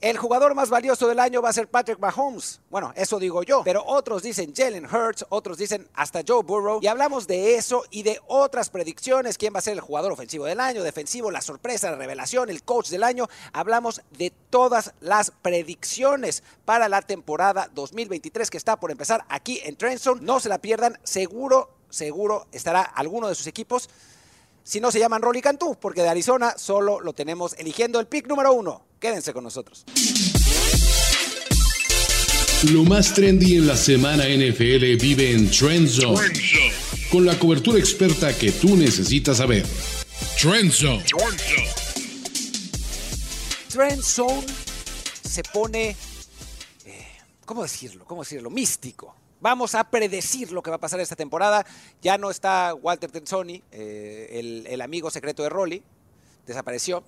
El jugador más valioso del año va a ser Patrick Mahomes. Bueno, eso digo yo. Pero otros dicen Jalen Hurts, otros dicen hasta Joe Burrow. Y hablamos de eso y de otras predicciones. ¿Quién va a ser el jugador ofensivo del año, defensivo, la sorpresa, la revelación, el coach del año? Hablamos de todas las predicciones para la temporada 2023 que está por empezar aquí en Trenton. No se la pierdan. Seguro, seguro estará alguno de sus equipos. Si no se llaman Rolly Cantú, porque de Arizona solo lo tenemos eligiendo el pick número uno. Quédense con nosotros. Lo más trendy en la semana NFL vive en Trend Zone, con la cobertura experta que tú necesitas saber. Trend Zone. Trend Zone se pone, eh, ¿cómo decirlo? ¿Cómo decirlo? Místico. Vamos a predecir lo que va a pasar esta temporada. Ya no está Walter Tenzoni, eh, el, el amigo secreto de Rolly, desapareció.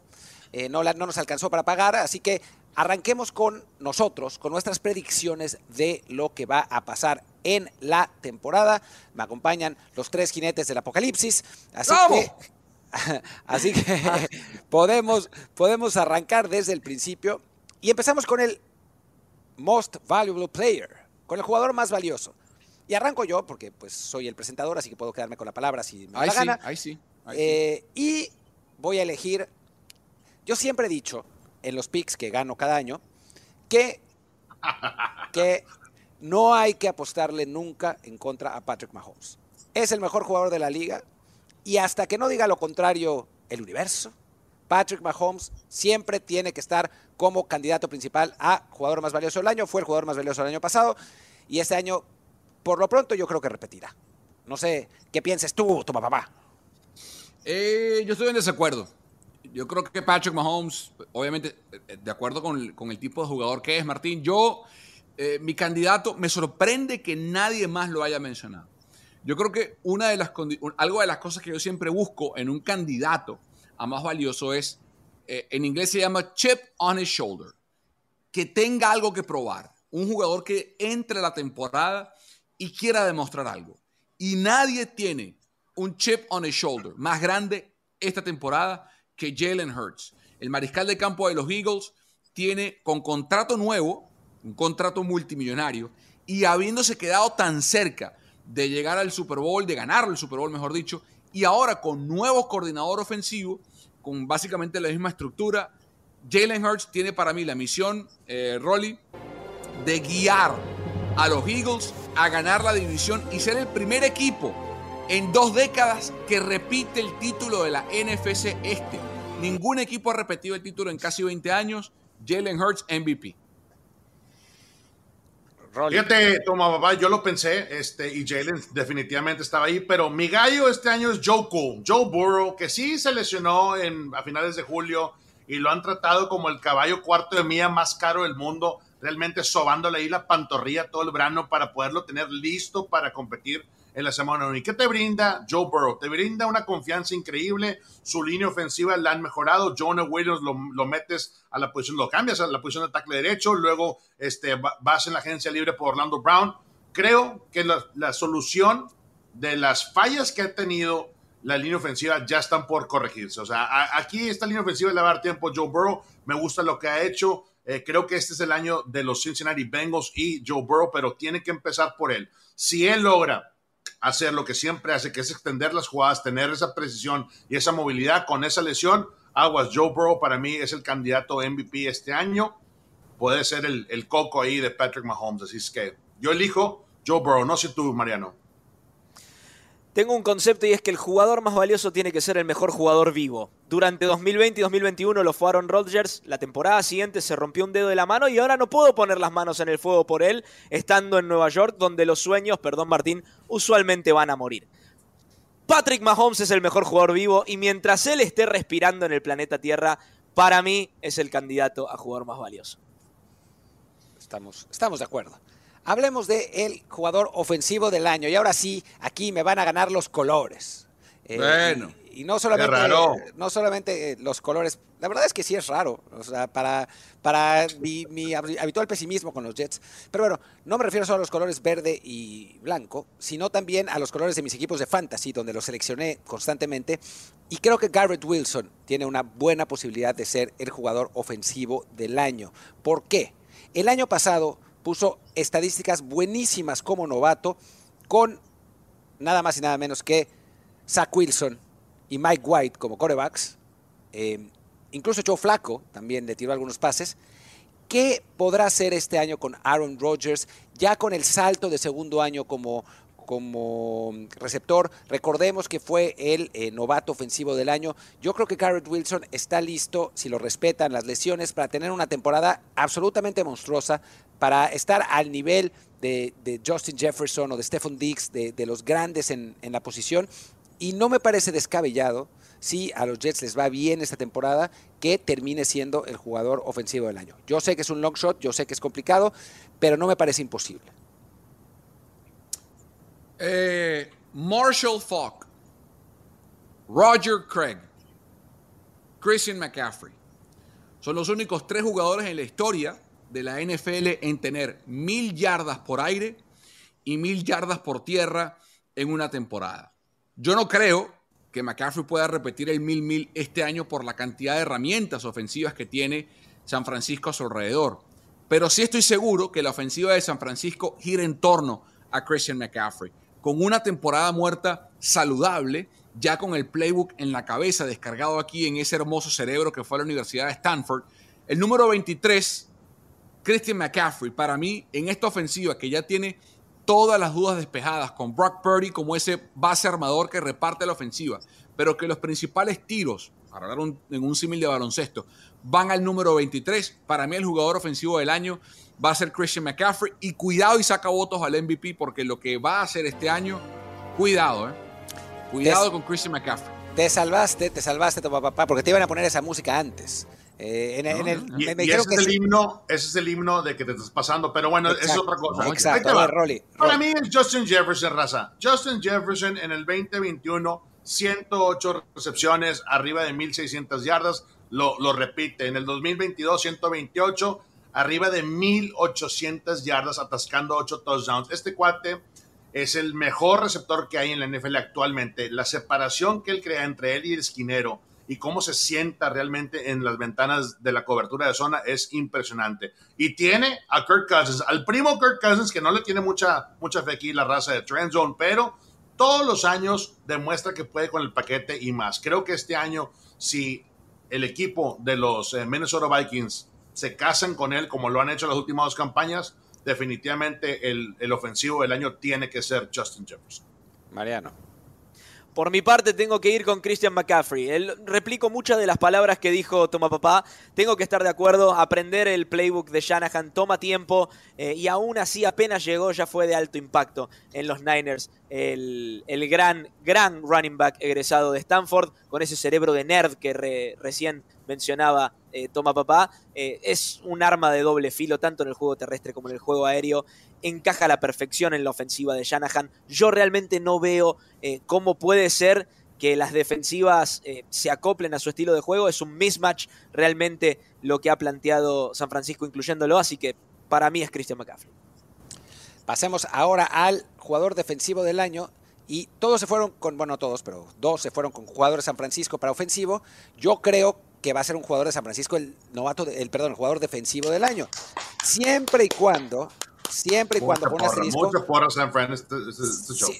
Eh, no, la, no nos alcanzó para pagar, así que arranquemos con nosotros, con nuestras predicciones de lo que va a pasar en la temporada. Me acompañan los tres jinetes del apocalipsis, así que, así que podemos, podemos arrancar desde el principio y empezamos con el Most Valuable Player, con el jugador más valioso. Y arranco yo, porque pues soy el presentador, así que puedo quedarme con la palabra si me da la sí, gana. ahí sí. ahí Eh, y voy a elegir. Yo siempre he dicho en los picks que gano cada año que, que no hay que apostarle nunca en contra a Patrick Mahomes. Es el mejor jugador de la liga y hasta que no diga lo contrario el universo, Patrick Mahomes siempre tiene que estar como candidato principal a jugador más valioso del año. Fue el jugador más valioso del año pasado y este año, por lo pronto, yo creo que repetirá. No sé qué pienses tú, tu papá. Eh, yo estoy en desacuerdo. Yo creo que Patrick Mahomes, obviamente, eh, de acuerdo con el, con el tipo de jugador que es, Martín, yo, eh, mi candidato, me sorprende que nadie más lo haya mencionado. Yo creo que una de las algo de las cosas que yo siempre busco en un candidato a más valioso es, eh, en inglés se llama chip on his shoulder, que tenga algo que probar. Un jugador que entre la temporada y quiera demostrar algo. Y nadie tiene un chip on his shoulder más grande esta temporada que Jalen Hurts. El mariscal de campo de los Eagles tiene con contrato nuevo, un contrato multimillonario, y habiéndose quedado tan cerca de llegar al Super Bowl, de ganar el Super Bowl, mejor dicho, y ahora con nuevo coordinador ofensivo, con básicamente la misma estructura, Jalen Hurts tiene para mí la misión, eh, de guiar a los Eagles a ganar la división y ser el primer equipo en dos décadas que repite el título de la NFC Este. Ningún equipo ha repetido el título en casi 20 años. Jalen Hurts MVP. Fíjate, toma papá, yo lo pensé, este, y Jalen definitivamente estaba ahí, pero mi gallo este año es Joe Cool, Joe Burrow, que sí se lesionó en, a finales de julio y lo han tratado como el caballo cuarto de mía más caro del mundo, realmente sobándole ahí la pantorrilla todo el verano para poderlo tener listo para competir en la semana 1. ¿Y qué te brinda Joe Burrow? Te brinda una confianza increíble, su línea ofensiva la han mejorado, Jonah Williams lo, lo metes a la posición, lo cambias a la posición de tackle derecho, luego este, va- vas en la agencia libre por Orlando Brown. Creo que la, la solución de las fallas que ha tenido la línea ofensiva ya están por corregirse. O sea, a- aquí esta línea ofensiva le va a dar tiempo a Joe Burrow. Me gusta lo que ha hecho. Eh, creo que este es el año de los Cincinnati Bengals y Joe Burrow, pero tiene que empezar por él. Si él logra hacer lo que siempre hace, que es extender las jugadas, tener esa precisión y esa movilidad con esa lesión, aguas, Joe Burrow para mí es el candidato MVP este año. Puede ser el, el coco ahí de Patrick Mahomes. Así es que yo elijo Joe Burrow. No sé tú, Mariano. Tengo un concepto y es que el jugador más valioso tiene que ser el mejor jugador vivo. Durante 2020 y 2021 lo fue Aaron Rodgers, la temporada siguiente se rompió un dedo de la mano y ahora no puedo poner las manos en el fuego por él, estando en Nueva York, donde los sueños, perdón Martín, usualmente van a morir. Patrick Mahomes es el mejor jugador vivo y mientras él esté respirando en el planeta Tierra, para mí es el candidato a jugador más valioso. Estamos, estamos de acuerdo. Hablemos de el jugador ofensivo del año. Y ahora sí, aquí me van a ganar los colores. Eh, Bueno. Y, y no solamente, no solamente eh, los colores, la verdad es que sí es raro, o sea, para, para mi, habitual pesimismo con los Jets. Pero bueno, no me refiero solo a los colores verde y blanco, sino también a los colores de mis equipos de fantasy, donde los seleccioné constantemente. Y creo que Garrett Wilson tiene una buena posibilidad de ser el jugador ofensivo del año. ¿Por qué? El año pasado puso estadísticas buenísimas como novato con nada más y nada menos que Zach Wilson y Mike White como corebacks. Eh, incluso Joe Flaco también le tiró algunos pases. ¿Qué podrá hacer este año con Aaron Rodgers, ya con el salto de segundo año como, como receptor? Recordemos que fue el eh, novato ofensivo del año. Yo creo que Garrett Wilson está listo, si lo respetan las lesiones, para tener una temporada absolutamente monstruosa, para estar al nivel de, Justin Jefferson o de Stephon Diggs, de, los grandes en, en la posición. Y no me parece descabellado si a los Jets les va bien esta temporada que termine siendo el jugador ofensivo del año. Yo sé que es un long shot, yo sé que es complicado, pero no me parece imposible. Eh, Marshall Falk, Roger Craig, Christian McCaffrey. Son los únicos tres jugadores en la historia de la NFL en tener mil yardas por aire y mil yardas por tierra en una temporada. Yo no creo que McCaffrey pueda repetir el mil mil este año por la cantidad de herramientas ofensivas que tiene San Francisco a su alrededor. Pero sí estoy seguro que la ofensiva de San Francisco gira en torno a Christian McCaffrey. Con una temporada muerta saludable, ya con el playbook en la cabeza, descargado aquí en ese hermoso cerebro que fue la Universidad de Stanford. El número 23 Christian McCaffrey, para mí, en esta ofensiva que ya tiene todas las dudas despejadas, con Brock Purdy como ese base armador que reparte la ofensiva, pero que los principales tiros, para hablar en un símil de baloncesto, van al número 23. Para mí, el jugador ofensivo del año va a ser Christian McCaffrey. Y cuidado y saca votos al MVP, porque lo que va a hacer este año, cuidado, ¿eh? Cuidado con Christian McCaffrey. Te salvaste, te salvaste, tu papá, porque te iban a poner esa música antes. Eh, en, el, y, ese, es el himno, ese es el himno de que te estás pasando, pero bueno, es otra cosa. Exacto, Para mí es Justin Jefferson, raza. Justin Jefferson en el 2021, 108 recepciones, arriba de 1600 yardas, lo, lo repite. En el 2022, 128, arriba de 1800 yardas, atascando 8 touchdowns. Este cuate es el mejor receptor que hay en la NFL actualmente. La separación que él crea entre él y el esquinero y cómo se sienta realmente en las ventanas de la cobertura de zona es impresionante. Y tiene a Kirk Cousins, al primo Kirk Cousins, que no le tiene mucha, mucha fe aquí la raza de Trend Zone, pero todos los años demuestra que puede con el paquete y más. Creo que este año, si el equipo de los eh, Minnesota Vikings se casan con él como lo han hecho las últimas dos campañas, definitivamente el, el ofensivo del año tiene que ser Justin Jefferson. Mariano. Por mi parte, tengo que ir con Christian McCaffrey. Él, replico muchas de las palabras que dijo Toma Papá. Tengo que estar de acuerdo. Aprender el playbook de Shanahan toma tiempo eh, y aún así, apenas llegó, ya fue de alto impacto en los Niners. El, gran, gran running back egresado de Stanford, con ese cerebro de nerd que recién mencionaba eh, Toma Papá, eh, es un arma de doble filo, tanto en el juego terrestre como en el juego aéreo. Encaja a la perfección en la ofensiva de Shanahan. Yo realmente no veo eh, cómo puede ser que las defensivas se acoplen a su estilo de juego. Es un mismatch realmente lo que ha planteado San Francisco, incluyéndolo. Así que para mí es Christian McCaffrey. Pasemos ahora al jugador defensivo del año. Y todos se fueron con, bueno, todos, pero dos se fueron con jugadores San Francisco para ofensivo. Yo creo que va a ser un jugador de San Francisco, el novato, el perdón, el jugador defensivo del año. Siempre y cuando, siempre y cuando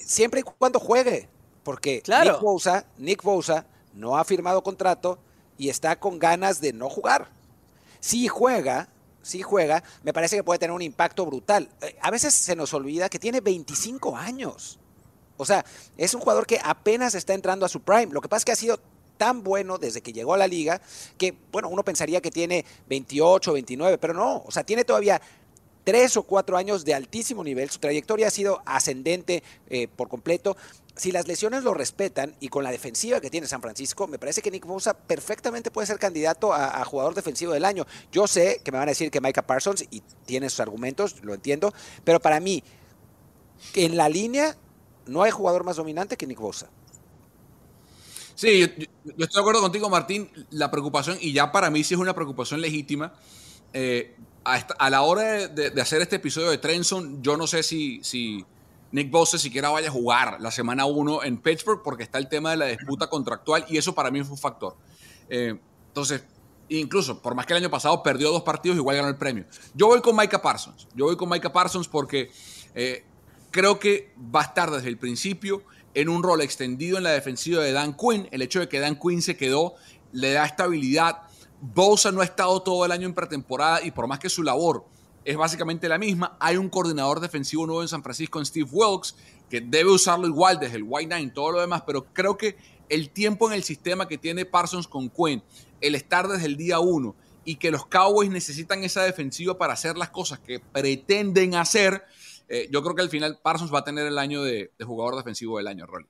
siempre y cuando juegue, porque Nick Bosa, Nick Bosa no ha firmado contrato y está con ganas de no jugar. Si juega, si juega, me parece que puede tener un impacto brutal. Eh, a veces se nos olvida que tiene 25 años. O sea, es un jugador que apenas está entrando a su prime. Lo que pasa es que ha sido tan bueno desde que llegó a la liga que, bueno, uno pensaría que tiene 28, 29, pero no, o sea, tiene todavía tres o cuatro años de altísimo nivel, su trayectoria ha sido ascendente eh, por completo. Si las lesiones lo respetan y con la defensiva que tiene San Francisco, me parece que Nick Bosa perfectamente puede ser candidato a, jugador defensivo del año. Yo sé que me van a decir que Micah Parsons, y tiene sus argumentos, lo entiendo, pero para mí, en la línea no hay jugador más dominante que Nick Bosa. Sí, yo, estoy de acuerdo contigo, Martín. La preocupación, y ya para mí sí es una preocupación legítima, eh, a, la hora de, hacer este episodio de Trenson, yo no sé si, Nick Bosa siquiera vaya a jugar la semana 1 en Pittsburgh porque está el tema de la disputa contractual y eso para mí fue un factor. Eh, entonces, incluso, por más que el año pasado perdió dos partidos, igual ganó el premio. Yo voy con Micah Parsons. Yo voy con Micah Parsons porque eh, creo que va a estar desde el principio en un rol extendido en la defensiva de Dan Quinn. El hecho de que Dan Quinn se quedó le da estabilidad. Bosa no ha estado todo el año en pretemporada y por más que su labor es básicamente la misma, hay un coordinador defensivo nuevo en San Francisco, en Steve Wilkes, que debe usarlo igual desde el White Nine, todo lo demás, pero creo que el tiempo en el sistema que tiene Parsons con Quinn, el estar desde el día uno y que los Cowboys necesitan esa defensiva para hacer las cosas que pretenden hacer, eh, yo creo que al final Parsons va a tener el año de, jugador defensivo del año, Rolly.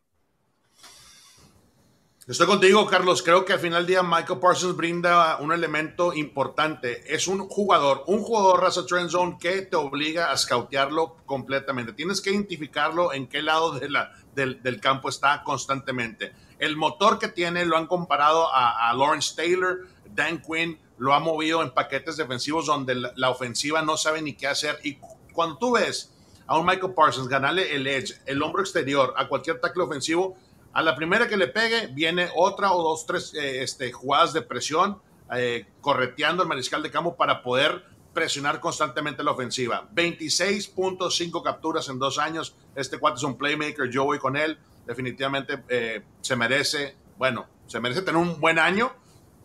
Estoy contigo, Carlos. Creo que al final del día Michael Parsons brinda un elemento importante. Es un jugador, un jugador raza trend zone que te obliga a scoutearlo completamente. Tienes que identificarlo en qué lado de la, del, campo está constantemente. El motor que tiene lo han comparado a, Lawrence Taylor, Dan Quinn lo ha movido en paquetes defensivos donde la ofensiva no sabe ni qué hacer. Y cuando tú ves a un Michael Parsons, ganarle el edge, el hombro exterior a cualquier tackle ofensivo, a la primera que le pegue viene otra o dos, tres eh, este, jugadas de presión, eh, correteando el mariscal de campo para poder presionar constantemente la ofensiva. 26.5 capturas en dos años. Este cuate es un playmaker, yo voy con él. Definitivamente eh, se merece, bueno, se merece tener un buen año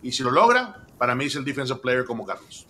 y si lo logra, para mí es el defensive player como Carlos.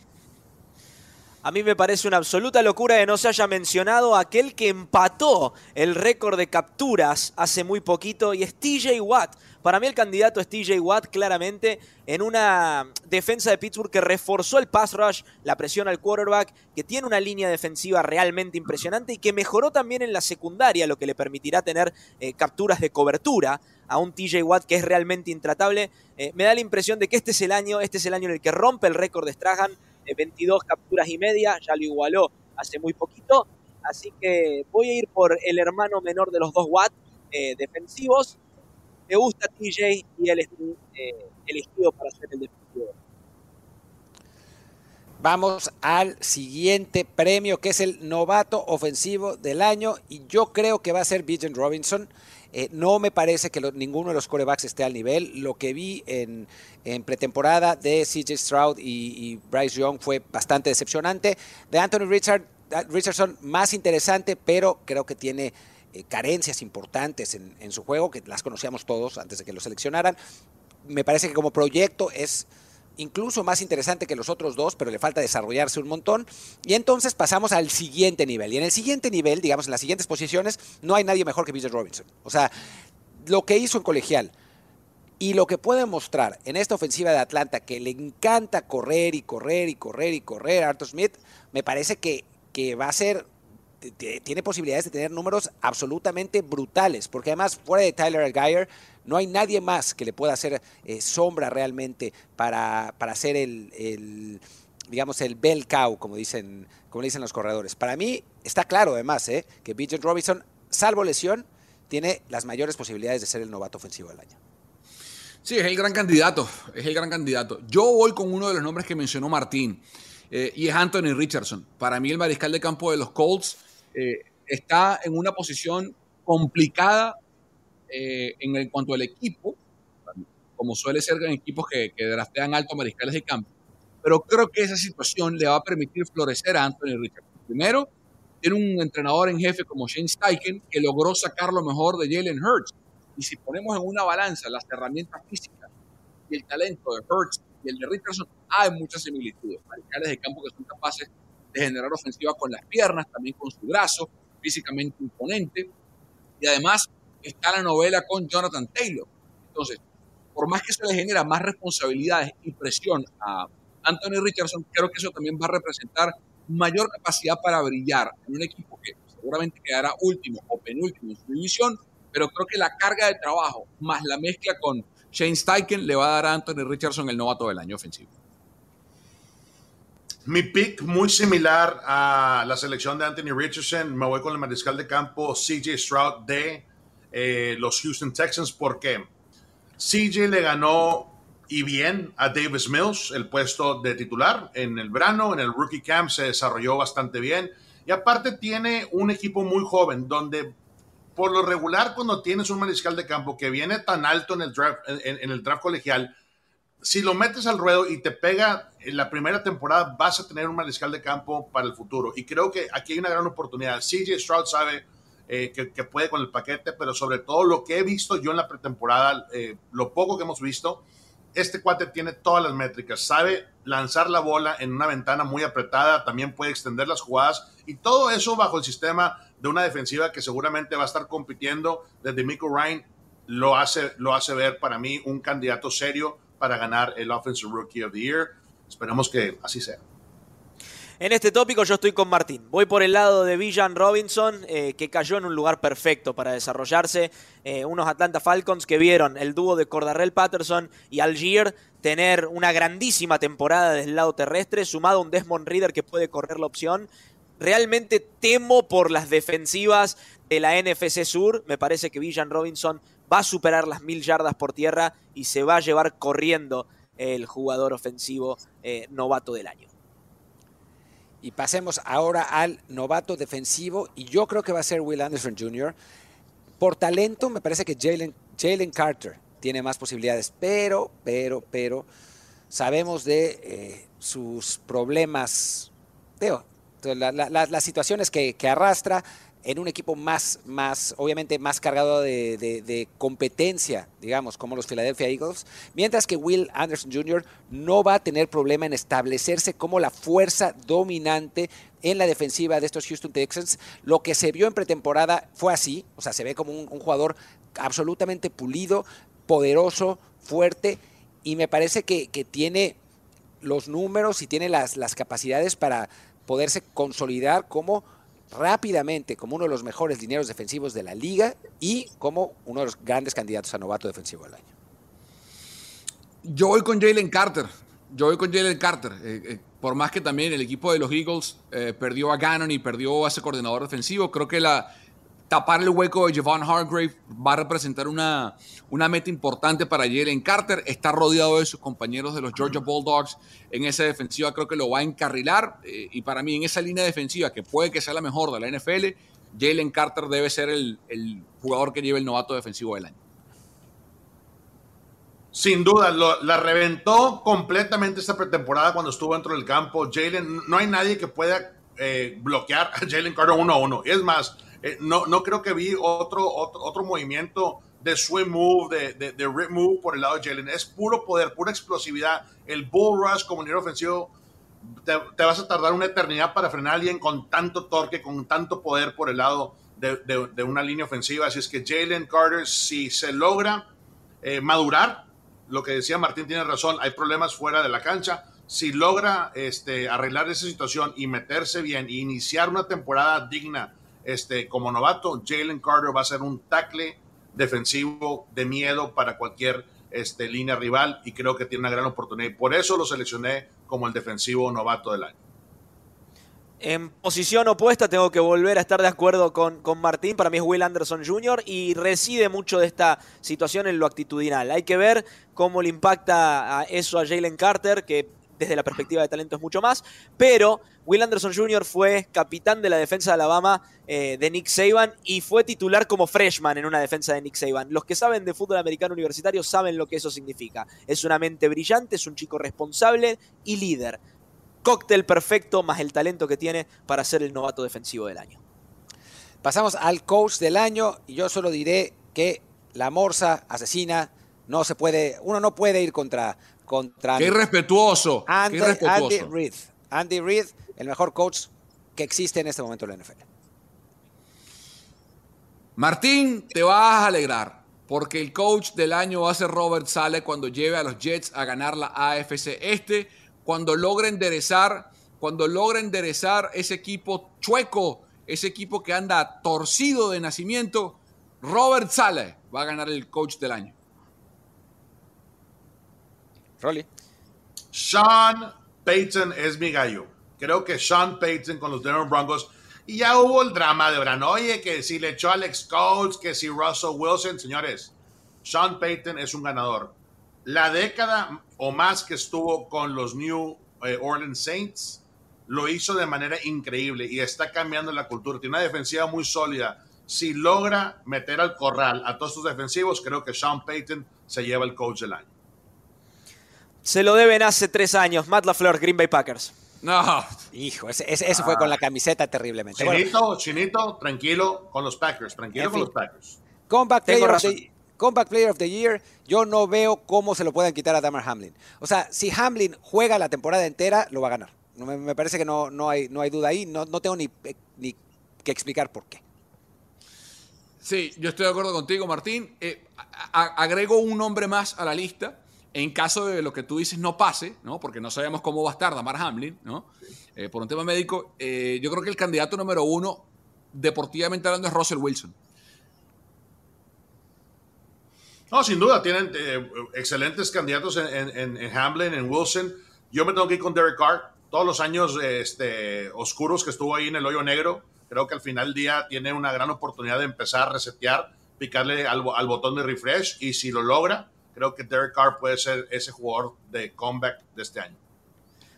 A mí me parece una absoluta locura que no se haya mencionado aquel que empató el récord de capturas hace muy poquito y es TJ Watt. Para mí el candidato es TJ Watt claramente en una defensa de Pittsburgh que reforzó el pass rush, la presión al quarterback, que tiene una línea defensiva realmente impresionante y que mejoró también en la secundaria, lo que le permitirá tener eh, capturas de cobertura a un TJ Watt que es realmente intratable. Eh, me da la impresión de que este es el año, este es el año en el que rompe el récord de Strahan 22 capturas y media, ya lo igualó hace muy poquito. Así que voy a ir por el hermano menor de los dos Watt eh, defensivos. Me gusta TJ y él es eh, elegido para ser el defensivo. Vamos al siguiente premio, que es el novato ofensivo del año. Y yo creo que va a ser Bijan Robinson. Eh, no me parece que ninguno de los corebacks esté al nivel. Lo que vi en, pretemporada de CJ Stroud y, Bryce Young fue bastante decepcionante. De Anthony Richard, Richardson, más interesante, pero creo que tiene eh, carencias importantes en, en su juego, que las conocíamos todos antes de que lo seleccionaran. Me parece que como proyecto es incluso más interesante que los otros dos, pero le falta desarrollarse un montón. Y entonces pasamos al siguiente nivel. Y en el siguiente nivel, digamos, en las siguientes posiciones, no hay nadie mejor que Bill Robinson. O sea, lo que hizo en colegial y lo que puede mostrar en esta ofensiva de Atlanta, que le encanta correr y correr y correr y correr a Arthur Smith, me parece que, que va a ser tiene posibilidades de tener números absolutamente brutales, porque además fuera de Tyler Geyer no hay nadie más que le pueda hacer eh, sombra realmente para, para hacer el, digamos, el bell cow, como dicen, como dicen los corredores. Para mí está claro además eh, que Bijan Robinson, salvo lesión, tiene las mayores posibilidades de ser el novato ofensivo del año. Sí, es el gran candidato, es el gran candidato. Yo voy con uno de los nombres que mencionó Martín, eh, y es Anthony Richardson. Para mí el mariscal de campo de los Colts está en una posición complicada eh, en, cuanto al equipo, como suele ser en equipos que, que draftean altos mariscales de campo, pero creo que esa situación le va a permitir florecer a Anthony Richardson. Primero, tiene un entrenador en jefe como Shane Steichen que logró sacar lo mejor de Jalen Hurts. Y si ponemos en una balanza las herramientas físicas y el talento de Hurts y el de Richardson, hay muchas similitudes. Mariscales de campo que son capaces de generar ofensiva con las piernas, también con su brazo, físicamente imponente. Y además está la novela con Jonathan Taylor. Entonces, por más que eso le genera más responsabilidades y presión a Anthony Richardson, creo que eso también va a representar mayor capacidad para brillar en un equipo que seguramente quedará último o penúltimo en su división, pero creo que la carga de trabajo más la mezcla con Shane Steichen le va a dar a Anthony Richardson el novato del año ofensivo. Mi pick muy similar a la selección de Anthony Richardson, me voy con el mariscal de campo CJ Stroud de eh, los Houston Texans. ¿Por qué? CJ le ganó y bien a Davis Mills el puesto de titular en el verano, en el rookie camp se desarrolló bastante bien y aparte tiene un equipo muy joven donde por lo regular cuando tienes un mariscal de campo que viene tan alto en el draft, en, el draft colegial, si lo metes al ruedo y te pega en la primera temporada, vas a tener un mariscal de campo para el futuro. Y creo que aquí hay una gran oportunidad. CJ Stroud sabe eh, que, puede con el paquete, pero sobre todo lo que he visto yo en la pretemporada, eh, lo poco que hemos visto, este cuate tiene todas las métricas, sabe lanzar la bola en una ventana muy apretada, también puede extender las jugadas y todo eso bajo el sistema de una defensiva que seguramente va a estar compitiendo desde Michael Ryan lo hace, lo hace ver para mí un candidato serio para ganar el Offensive Rookie of the Year. Esperamos que así sea. En este tópico yo estoy con Martín. Voy por el lado de Villan Robinson, eh, que cayó en un lugar perfecto para desarrollarse. Eh, unos Atlanta Falcons que vieron el dúo de Cordarrell Patterson y Algier tener una grandísima temporada desde el lado terrestre, sumado a un Desmond Reader que puede correr la opción. Realmente temo por las defensivas de la NFC Sur. Me parece que Villan Robinson va a superar las mil yardas por tierra y se va a llevar corriendo el jugador ofensivo eh, novato del año. Y pasemos ahora al novato defensivo, y yo creo que va a ser Will Anderson Jr. Por talento, me parece que Jalen Carter tiene más posibilidades, pero, pero, pero, sabemos de eh, sus problemas, las situaciones que arrastra, en un equipo más, más obviamente más cargado de, competencia, digamos, como los Philadelphia Eagles, mientras que Will Anderson Jr. no va a tener problema en establecerse como la fuerza dominante en la defensiva de estos Houston Texans. Lo que se vio en pretemporada fue así, o sea, se ve como un, jugador absolutamente pulido, poderoso, fuerte, y me parece que, tiene los números y tiene las, las capacidades para poderse consolidar como rápidamente como uno de los mejores linieros defensivos de la liga y como uno de los grandes candidatos a novato defensivo del año. Yo voy con Jalen Carter. Yo voy con Jalen Carter. Eh, eh, por más que también el equipo de los Eagles eh, perdió a Gannon y perdió a ese coordinador defensivo, creo que la, tapar el hueco de Javon Hargrave va a representar una, una meta importante para Jalen Carter. Está rodeado de sus compañeros de los Georgia Bulldogs en esa defensiva, creo que lo va a encarrilar. Eh, y para mí, en esa línea defensiva, que puede que sea la mejor de la NFL, Jalen Carter debe ser el, jugador que lleve el novato defensivo del año. Sin duda, la reventó completamente esta pretemporada cuando estuvo dentro del campo. Jalen, no hay nadie que pueda eh, bloquear a Jalen Carter uno a uno. Es más, eh, no, no creo que vi otro, otro, movimiento de swing move, de, de, rip move por el lado de Jalen. Es puro poder, pura explosividad. El bull rush como líder ofensivo, te, vas a tardar una eternidad para frenar a alguien con tanto torque, con tanto poder por el lado de, una línea ofensiva. Así es que Jalen Carter, si se logra eh, madurar, lo que decía Martín tiene razón, hay problemas fuera de la cancha. Si logra este, arreglar esa situación y meterse bien e iniciar una temporada digna este, como novato, Jalen Carter va a ser un tackle defensivo de miedo para cualquier este, línea rival y creo que tiene una gran oportunidad. Y por eso lo seleccioné como el defensivo novato del año. En posición opuesta tengo que volver a estar de acuerdo con, con, Martín. Para mí es Will Anderson Jr. y reside mucho de esta situación en lo actitudinal. Hay que ver cómo le impacta eso a Jalen Carter, que desde la perspectiva de talento es mucho más, pero Will Anderson Jr. fue capitán de la defensa de Alabama eh, de Nick Saban y fue titular como freshman en una defensa de Nick Saban. Los que saben de fútbol americano universitario saben lo que eso significa. Es una mente brillante, es un chico responsable y líder. Cóctel perfecto más el talento que tiene para ser el novato defensivo del año. Pasamos al coach del año y yo solo diré que la morsa asesina no se puede, uno no puede ir contra contra... ¡Qué irrespetuoso! Andy, Andy Reid. Andy Reid, el mejor coach que existe en este momento en la NFL. Martín, te vas a alegrar porque el coach del año va a ser Robert Sale cuando lleve a los Jets a ganar la AFC Este, cuando logre enderezar, cuando logre enderezar ese equipo chueco, ese equipo que anda torcido de nacimiento, Robert Sale va a ganar el coach del año. Rolly. Sean Payton es mi gallo. Creo que Sean Payton con los Denver Broncos. Y ya hubo el drama de Oye, que si le echó Alex Coates, que si Russell Wilson, señores. Sean Payton es un ganador. La década o más que estuvo con los New eh, Orleans Saints lo hizo de manera increíble y está cambiando la cultura. Tiene una defensiva muy sólida. Si logra meter al corral a todos sus defensivos, creo que Sean Payton se lleva el coach del año. Se lo deben hace tres años. Matt LaFleur, Green Bay Packers. No. Hijo, ese, ese- ese fue con la camiseta terriblemente. Bueno, Chinito, chinito, tranquilo con los Packers, tranquilo En con los Packers. Comeback player, of the, comeback player of the Year, yo no veo cómo se lo puedan quitar a Damar Hamlin. O sea, si Hamlin juega la temporada entera, lo va a ganar. No, Me, me parece que no, no, hay, no hay duda ahí. No, no tengo ni, ni que explicar por qué. Sí, yo estoy de acuerdo contigo, Martín. Eh, a- a- agrego un nombre más a la lista. En caso de lo que tú dices no pase, ¿no? porque no sabemos cómo va a estar Damar Hamlin, ¿no? Eh, por un tema médico, eh, yo creo que el candidato número uno, deportivamente hablando, es Russell Wilson. No, sin duda, tienen eh, excelentes candidatos en, Hamlin, en Wilson. Yo me tengo que ir con Derek Carr. Todos los años este, oscuros que estuvo ahí en el hoyo negro, creo que al final del día tiene una gran oportunidad de empezar a resetear, picarle al botón de refresh y si lo logra, creo que Derek Carr puede ser ese jugador de comeback de este año.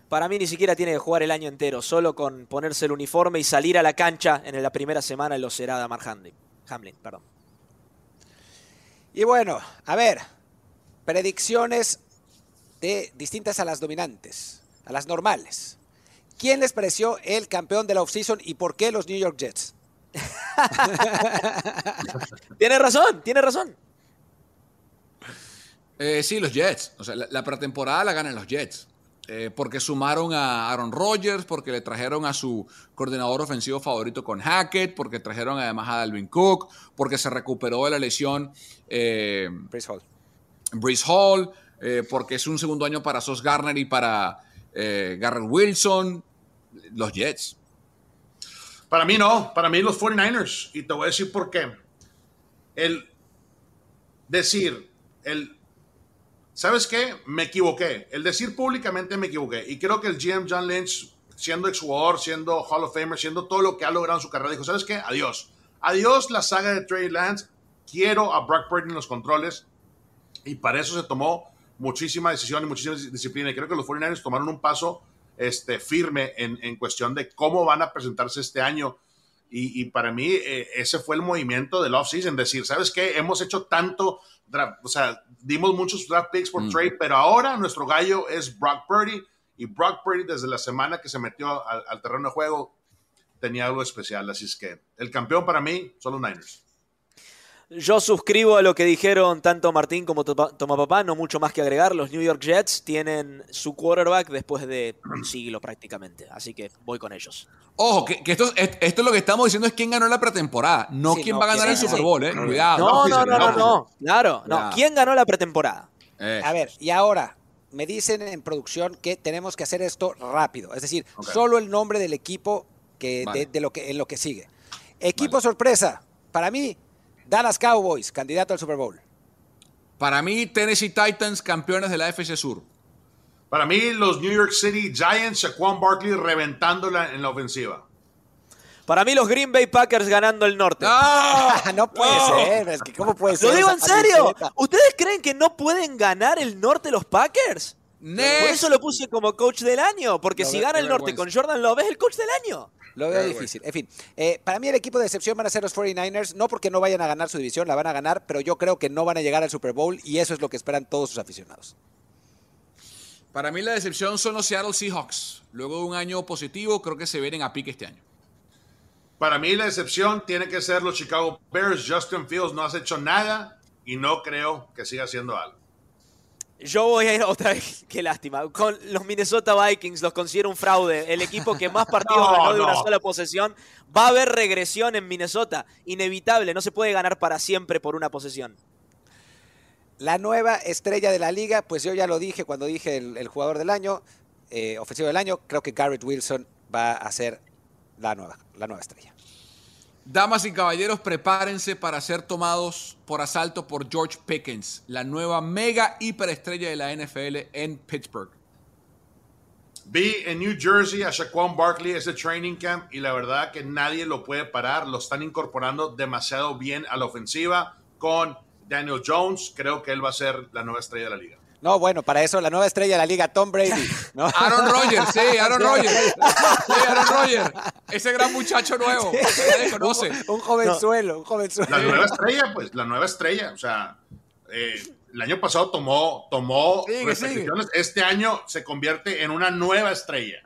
Para mí ni siquiera tiene que jugar el año entero. Solo con ponerse el uniforme y salir a la cancha en la primera semana lo será Damar Hamlin. Hamlin, perdón. Y bueno, a ver, predicciones de distintas a las dominantes, a las normales. ¿Quién les pareció el campeón de la offseason y por qué los New York Jets? Tiene razón, tiene razón. Eh, sí, los Jets. O sea, la, la pretemporada la ganan los Jets. Eh, porque sumaron a Aaron Rodgers, porque le trajeron a su coordinador ofensivo favorito con Hackett, porque trajeron además a Dalvin Cook, porque se recuperó de la lesión eh, Chris Hall. Brees Hall, eh, porque es un segundo año para Sos Garner y para eh, Garrett Wilson. Los Jets. Para mí no, para mí los 49ers. Y te voy a decir por qué. El decir, el, ¿sabes qué? Me equivoqué. El decir públicamente me equivoqué. Y creo que el GM John Lynch, siendo exjugador, siendo Hall of Famer, siendo todo lo que ha logrado en su carrera, dijo, ¿sabes qué? Adiós. Adiós la saga de Trey Lance. Quiero a Brock Purdy en los controles. Y para eso se tomó muchísima decisión y muchísima dis- disciplina. Y creo que los 49ers tomaron un paso este, firme en, en cuestión de cómo van a presentarse este año. Y, y para mí eh, ese fue el movimiento del offseason, decir, ¿sabes qué? Hemos hecho tanto, draft, o sea, dimos muchos draft picks por Mm. trade, pero ahora nuestro gallo es Brock Purdy. Y Brock Purdy desde la semana que se metió al, al terreno de juego tenía algo especial. Así es que el campeón para mí son los Niners. Yo suscribo a lo que dijeron tanto Martín como Tomapapá, no mucho más que agregar. Los New York Jets tienen su quarterback después de un siglo prácticamente, así que voy con ellos. Ojo, que, que esto, es- esto lo que estamos diciendo es quién ganó la pretemporada, no Sí, quién no, va a ganar el Super. Bowl, ¿eh? Cuidado. No, no, no, no, no. claro, no. Ya. ¿Quién ganó la pretemporada? Eh, A ver, y ahora me dicen en producción que tenemos que hacer esto rápido. Es decir, solo el nombre del equipo que, Vale. de, de lo que, en lo que sigue. Equipo sorpresa. Para mí, Dallas Cowboys, candidato al Super Bowl. Para mí, Tennessee Titans, campeones de la FC Sur. Para mí, los New York City Giants, Shaquan Barkley reventándola en la ofensiva. Para mí los Green Bay Packers ganando el norte. ¡Ah! no puede No. ser, es que ¿cómo puede ser? Lo digo en serio. ¿Ustedes creen que no pueden ganar el norte los Packers? Por eso lo puse como coach del año, porque Lo si ve- gana el norte con Jordan Love es el coach del año. Lo veo difícil. En fin, eh, para mí el equipo de excepción van a ser los 49ers, no porque no vayan a ganar su división, la van a ganar, pero yo creo que no van a llegar al Super Bowl y eso es lo que esperan todos sus aficionados. Para mí la decepción son los Seattle Seahawks. Luego de un año positivo, creo que se vienen a pique este año. Para mí, la excepción tiene que ser los Chicago Bears. Justin Fields no has hecho nada y no creo que siga haciendo algo. Yo voy a ir otra vez, qué lástima. Con los Minnesota Vikings los considero un fraude. El equipo que más partidos No, ganó de una sola posesión. Va a haber regresión en Minnesota. Inevitable, no se puede ganar para siempre por una posesión. La nueva estrella de la liga, pues yo ya lo dije cuando dije el, el jugador del año, eh, ofensivo del año, creo que Garrett Wilson va a ser la nueva, la nueva estrella. Damas y caballeros, prepárense para ser tomados por asalto por George Pickens, la nueva mega hiperestrella de la NFL en Pittsburgh. Vi en New Jersey a Shaquan Barkley ese training camp y la verdad que nadie lo puede parar. Lo están incorporando demasiado bien a la ofensiva con Daniel Jones, creo que él va a ser la nueva estrella de la liga. No, bueno, para eso la nueva estrella de la liga, Tom Brady. ¿no? Aaron Rodgers, sí, Aaron Rodgers. Sí, Aaron Rodgers. Ese gran muchacho nuevo. que nadie conoce. Un, un jovenzuelo, un jovenzuelo. La nueva estrella, pues, la nueva estrella. O sea, eh, el año pasado tomó, tomó Sigue, repeticiones. Este año se convierte en una nueva estrella.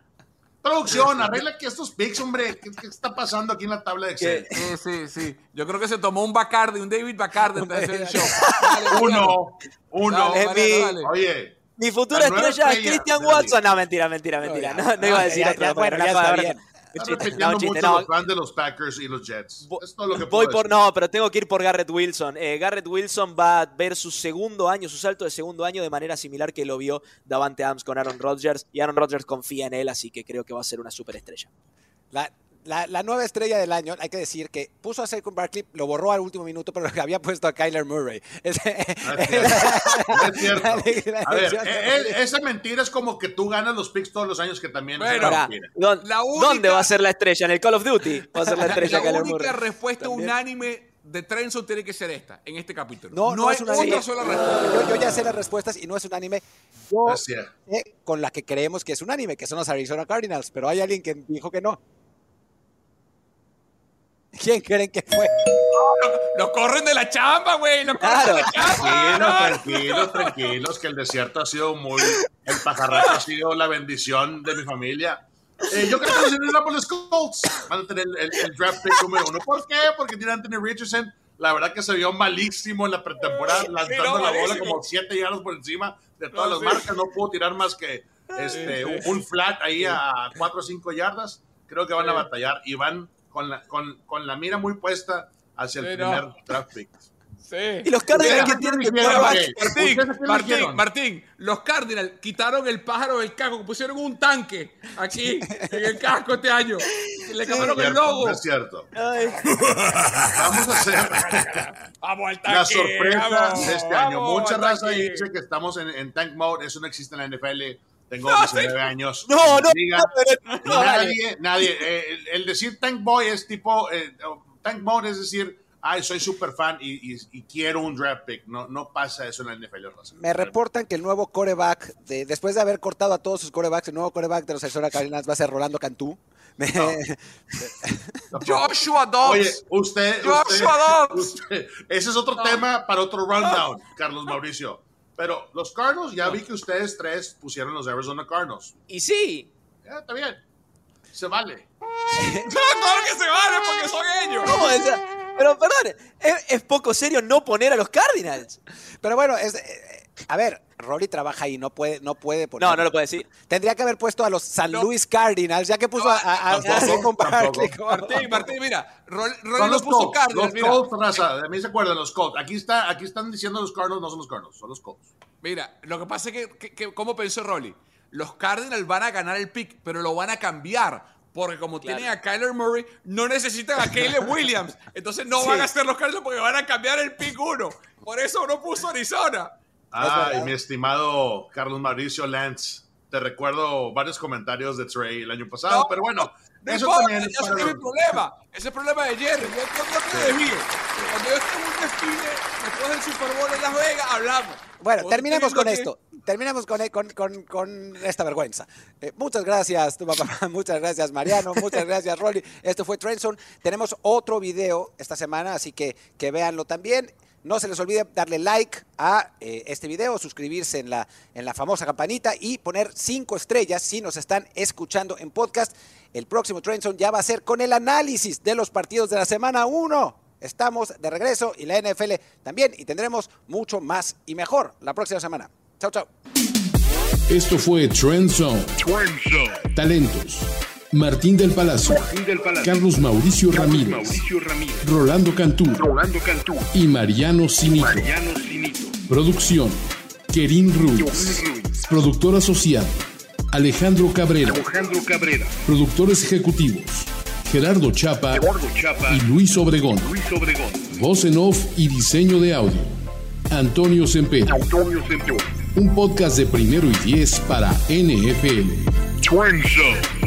Producción, arregla aquí estos picks, hombre. ¿Qué, qué está pasando aquí en la tabla de Excel? Sí, sí, sí. Yo creo que se tomó un Bacardi, un David Bacardi antes de hacer el show. Dale, Uno, uno. Dale, Es Mariano, mi- dale. Oye, Mi futura estrella es Christian Watson. No, mentira, mentira, mentira. No, No, ya. no iba a decir Ya, otro. ya, bueno, ya están repitiendo no, chiste, mucho no. los fans de los Packers y los Jets. Vo- Es todo lo que Voy por, decir. no, pero tengo que ir por Garrett Wilson. Eh, Garrett Wilson va a ver su segundo año, su salto de segundo año de manera similar que lo vio Davante Adams con Aaron Rodgers. Y Aaron Rodgers confía en él, así que creo que va a ser una superestrella. La, la, la nueva estrella del año, hay que decir que puso a Saquon Barkley, lo borró al último minuto, pero había puesto a Kyler Murray. No es cierto. No A ver, eh, eh, esa mentira es como que tú ganas los picks todos los años, que también es Bueno, una Ahora, mentira. ¿dó- La única- ¿dónde va a ser la estrella? ¿En el Call of Duty? Va a ser la estrella La Kyler única Murray. respuesta También. unánime de Trenson tiene que ser esta, en este capítulo. No, no, hay es una sola respuesta. Yo, yo ya sé las respuestas y no es unánime. Yo No sé con la que creemos que es unánime, que son los Arizona Cardinals, pero hay alguien que dijo que no. ¿Quién creen que fue? Lo corren de la chamba, güey. Lo corren Claro. de la chamba. Tranquilos, No. tranquilos, tranquilos, que el desierto ha sido muy. El pajarraco ha sido la bendición de mi familia. Eh, yo creo que los Indianapolis Colts van a tener el, el- el draft pick número uno. ¿Por qué? Porque tiene Anthony Richardson. La verdad que se vio malísimo en la pretemporada, lanzando no, la bola malísimo. como 7 yardas por encima de todas No, las sí. marcas. No pudo tirar más que este, un, un flat ahí a 4 o 5 yardas. Creo que van a batallar y van con la, con, con la mira muy puesta hacia el Sí, primer no. draft pick. Sí. Y los Cardinals que tienen. Martín, ¿Ustedes a quién Martín? Martín, los Cardinals quitaron el pájaro del casco, pusieron un tanque aquí en el casco este año. Y le cambiaron el logo. no es cierto. Ay, Vamos a hacer Vamos al tanque. la sorpresa vamos, de este año. Mucha raza tanque. dice que estamos en, en tank mode. Eso no existe en la NFL. Tengo No, 19 sí. años. No, no, Diga, no, pero- no, dale. nadie, nadie. eh, el, el decir tank boy es tipo. eh, tank mode es decir, ay, soy super fan y, y- y quiero un draft pick. No, no pasa eso en la NFL, raza. Me reportan que el nuevo coreback, de, después de haber cortado a todos sus corebacks, el nuevo coreback de los Arizona Cardinals va a ser Rolando Cantú. Me- Joshua Dobbs. Oye, usted, Joshua usted, Dobbs. usted- ese es otro tema para otro rundown, Carlos Mauricio. Pero los Cardinals, ya vi que ustedes tres pusieron los Arizona Cardinals. Y sí, Ya, está bien. Se vale. claro que se vale porque son ellos. Pero perdón, es, es poco serio no poner a los Cardinals. Pero bueno, es, a ver, Rory trabaja ahí, no puede, no puede poner. No, no lo puede decir. Tendría que haber puesto a los San No. Luis Cardinals, ya que puso a, a, a- Tampoco, Barkley Martín, Martín, mira. Rol- no los puso Colts. Cardinals, Los mira. Colts, raza. De mí se acuerdan los Colts. Aquí, está, aquí están diciendo los Cardinals, no son los Cardinals, son los Colts. Mira, lo que pasa es que, que- que- ¿cómo pensó Rolly? Los Cardinals van a ganar el pick, pero lo van a cambiar. Porque como Claro. tienen a Kyler Murray, no necesitan a Caleb Williams. Entonces no Sí. van a ser los Cardinals porque van a cambiar el pick uno. Por eso no puso Arizona. Ay, verdad. mi estimado Carlos Mauricio Lance. Te recuerdo varios comentarios de Trey el año pasado, No, pero bueno, No eso importa, también es para es mi los- problema. Ese es el problema de Jerry. Yo, yo te desvío. Cuando yo esté en un desfile, después del Super Bowl en Las Vegas, hablamos. Bueno, terminemos estoy con esto. Terminemos con, con, con- con esta vergüenza. Eh, muchas gracias, tu papá. Muchas gracias, Mariano. Muchas gracias, Rolly. Esto fue Trendson. Tenemos otro video esta semana, así que, que véanlo también. No se les olvide darle like a eh, este video, suscribirse en la, en la famosa campanita y poner cinco estrellas si nos están escuchando en podcast. El próximo Trendson ya va a ser con el análisis de los partidos de la semana 1. Estamos de regreso y la NFL también y tendremos mucho más y mejor la próxima semana. Chao, chao. Esto fue Trend Zone. Talentos. Martín del Palacio. Carlos Mauricio Ramírez. Rolando Cantú. Y Mariano Cinito. Producción. Kerin Ruiz. Productor asociado. Alejandro Cabrera. Productores ejecutivos. Gerardo Chapa. Y Luis Obregón. Voz en off y diseño de audio. Antonio Sempere. Un podcast de primero y diez para NFL. Trend.